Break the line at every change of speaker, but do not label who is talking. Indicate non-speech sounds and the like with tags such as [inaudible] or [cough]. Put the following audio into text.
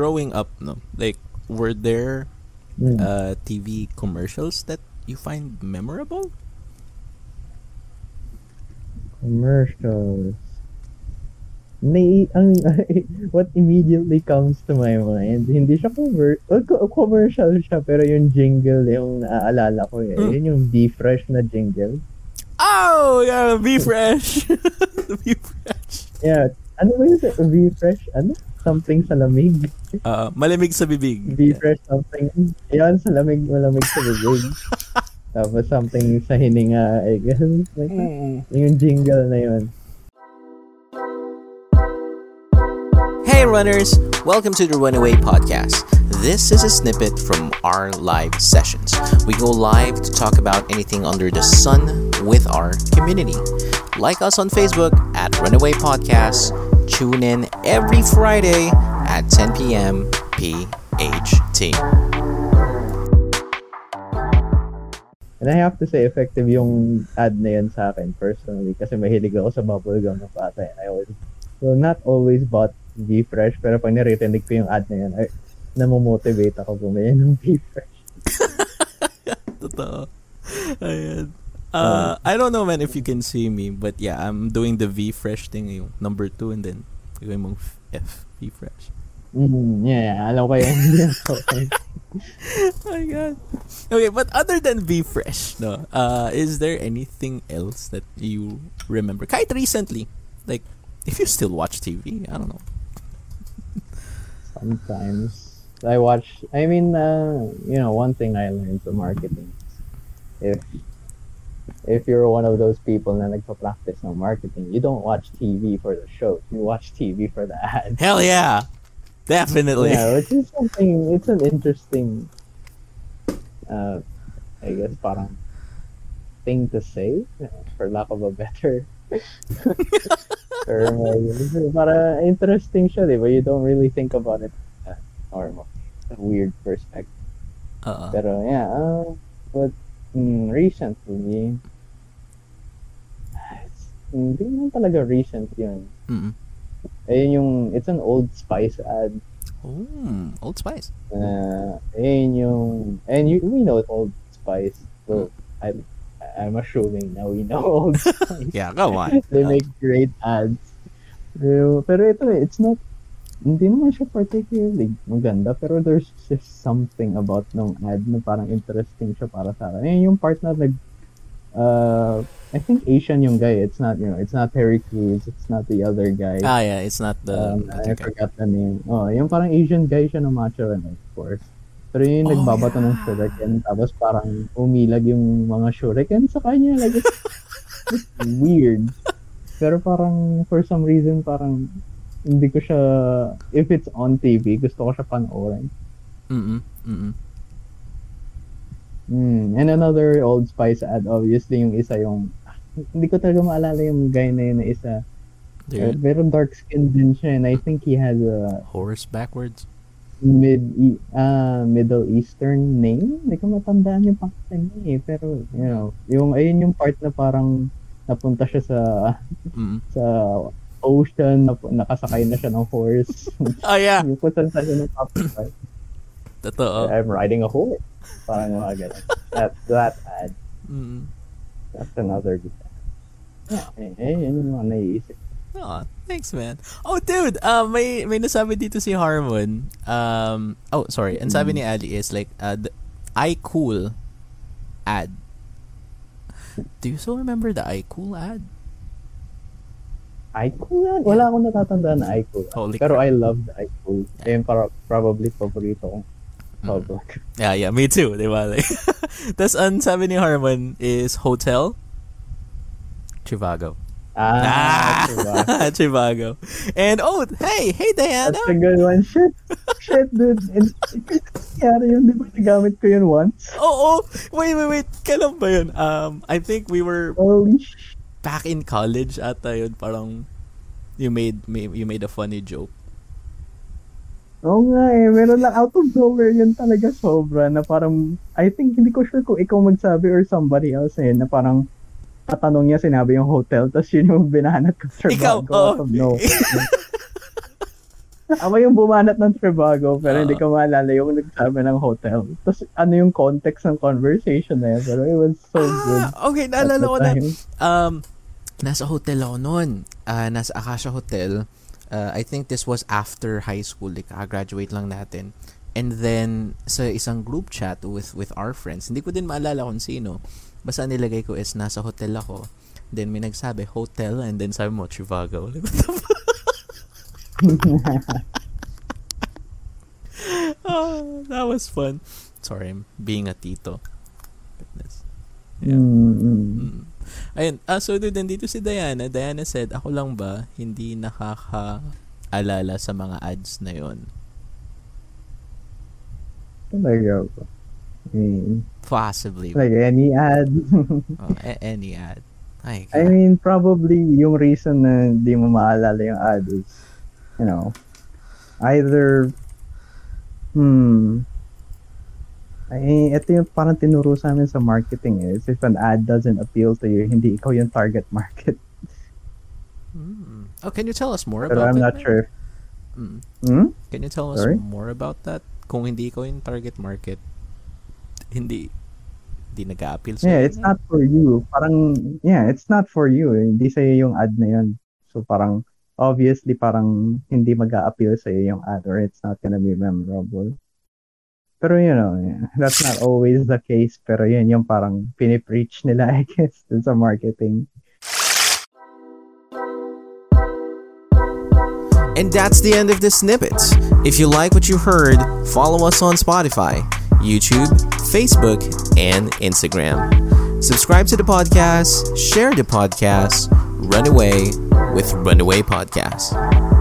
growing up, no, like were there
Mm.
uh, TV commercials that you find memorable?
Commercials. May, ang, [laughs] what immediately comes to my mind, hindi siya cover, commercial siya, pero yung jingle, yung naaalala ko eh.
Mm.
Yun yung V-Fresh na jingle.
Oh, yeah, be fresh. [laughs] be fresh.
Yeah. Ano ba yun? V-Fresh? Ano? Something sa lamig.
Uh, malamig sa bibig.
V-Fresh something. Yan, sa lamig, malamig sa bibig. [laughs] Tapos something sa hininga, I guess. Like,
Mm.
yung jingle na yun.
Hey runners, welcome to the Runaway Podcast. This is a snippet from our live sessions. We go live to talk about anything under the sun with our community. Like us on Facebook at Runaway Podcast. Tune in every Friday at 10 p.m. PHT.
And I have to say, effective yung ad na yan sa akin personally kasi mahilig ako sa bubblegum na bata. Eh. I always, well, not always bought V-Fresh, pero pag naririnig ko yung ad na yan, ay, namomotivate ako bumili ng V-Fresh. [laughs]
Totoo. Ayan. Uh, I don't know man if you can see me, but yeah, I'm doing the V fresh thing, yung number two, and then gawin mong F, V fresh.
Mm, yeah, alam ko yun. [laughs] [laughs] okay.
oh my god. Okay, but other than V fresh, no, uh, is there anything else that you remember? Quite recently, like if you still watch TV, I don't know.
Sometimes I watch. I mean, uh, you know, one thing I learned from marketing, if if you're one of those people na nagpa-practice ng marketing, you don't watch TV for the show. You watch TV for the ad.
Hell yeah, definitely.
Yeah, which is something. It's an interesting, uh, I guess, parang thing to say, for lack of a better [laughs] term. Para interesting siya, di ba? You don't really think about it uh, normal. A weird perspective.
Uh,
Pero yeah, uh, but mm, recently, it's, hindi naman talaga recent yun.
mm
Ayun yung, it's an Old Spice ad.
Oh, Old Spice.
Uh, ayun yung, and you, we know Old Spice. So, I'm, I'm assuming now we know Old [laughs] Spice.
Yeah, come on.
they make great ads. Pero, pero ito eh, it's not, hindi naman siya particularly maganda, pero there's just something about nung ad na parang interesting siya para sa akin. Yung part na nag, uh, I think Asian yung guy. It's not, you know, it's not Terry Crews. It's not the other guy.
Ah, yeah, it's not the.
um, I
guy.
forgot the name. Oh, yung parang Asian guy siya na macho rin, of course. Pero yung
Oh,
nagbabato ng
yeah.
shuriken, tapos parang umilag yung mga shuriken sa kanya. Like, it's, it's weird. Pero parang, for some reason, parang, hindi ko siya, if it's on TV, gusto ko siya panoorin.
Mm-mm, mm-mm.
Mm. And another Old Spice ad, obviously, yung isa yung, hindi ko talaga maalala yung guy na yun na isa.
They're
Pero dark skin din siya, and I think he has a
horse backwards.
mid uh, Middle Eastern name. Hindi ko matandaan yung pangalan niya eh. Pero, you know, yung, ayun yung part na parang napunta siya sa
Mm.
sa ocean, nap- nakasakay na siya ng horse. [laughs]
Oh, yeah.
yung kung saan siya napapasay.
Totoo.
I'm riding a horse. Parang mga ganun. That, that ad.
Mm.
That's another good ad. Eh, eh, yun yung mga naiisip.
Oh, thanks, man. Oh, dude, uh, may may nasabi dito si Harmon. Um, oh, sorry. Ang sabi ni Ali is like, uh, the iCool ad. Do you still remember the iCool ad?
iCool yan? Wala akong natatandaan na iCool.
Holy
Pero
crap.
I love the iCool. Ayun, para, probably paborito kong
Mm.
public.
Yeah, yeah, me too, di ba? Like, [laughs] Tapos ang sabi ni Harmon is hotel, Trivago.
Ah, diba? [laughs]
Trivago. And oh, hey, hey Diana.
That's a good one. Shit. Shit, dude. And, kaya yun, di ba nagamit ko yun once?
Oh, oh, wait, wait, wait. Kailan ba yun? Um, I think we were
Holy sh...
back in college ata yun. Parang you made, you made a funny joke.
Oo nga eh. Meron lang out of nowhere yun talaga sobra na parang, I think, hindi ko sure kung ikaw magsabi or somebody else eh, na parang tatanong niya, sinabi yung hotel, tapos yun yung binahanap ko sa
Ikaw, oo.
out of nowhere. [laughs] Ako yung bumanat ng Trivago, pero hindi
Ah.
ko maalala yung nagsabi ng hotel. Tapos ano yung context ng conversation na yun. Pero it was so good.
Ah, okay,
at
naalala ko na. Um, nasa hotel ako noon. Ah, nasa Acacia Hotel. Uh, I think this was after high school. Like, graduate lang natin. And then, sa isang group chat with with our friends, hindi ko din maalala kung sino. Basta nilagay ko is, nasa hotel ako. Then, may nagsabi, hotel, and then sabi mo, Trivago. [laughs] Like, what the fuck? Oh, [laughs] that was fun. Sorry, I'm being a tito. Goodness. Yeah.
Mm, mm.
Mm. Ayun, ah, so dude, nandito si Diana. Diana said, ako lang ba hindi nakaka-alala sa mga ads na yon?
Talaga ba? Mean,
Possibly.
like any ad. [laughs]
Oh, a- any ad. Ay,
I mean, probably yung reason na hindi mo maalala yung ad is, you know, either, hmm, ay, ito yung parang tinuro sa amin sa marketing is, if an ad doesn't appeal to you, hindi ikaw yung target market.
Mm. Oh, can you tell us more
Pero
about
I'm
that?
not sure.
Mm.
Hmm?
Can you tell us
Sorry?
more about that? Kung hindi ikaw yung target market, hindi hindi nag-a-appeal sa
Yeah, it's not for you. Parang, yeah, it's not for you. Hindi sa'yo yung ad na yun. So parang, obviously, parang hindi mag appeal sa'yo yung ad or it's not gonna be memorable. Pero you know, that's not always the case. Pero yun yung parang pinipreach nila, [laughs] I guess, sa marketing.
And that's the end of the snippet. If you like what you heard, follow us on Spotify, YouTube, Facebook, and Instagram. Subscribe to the podcast, share the podcast, run away with Runaway Podcast.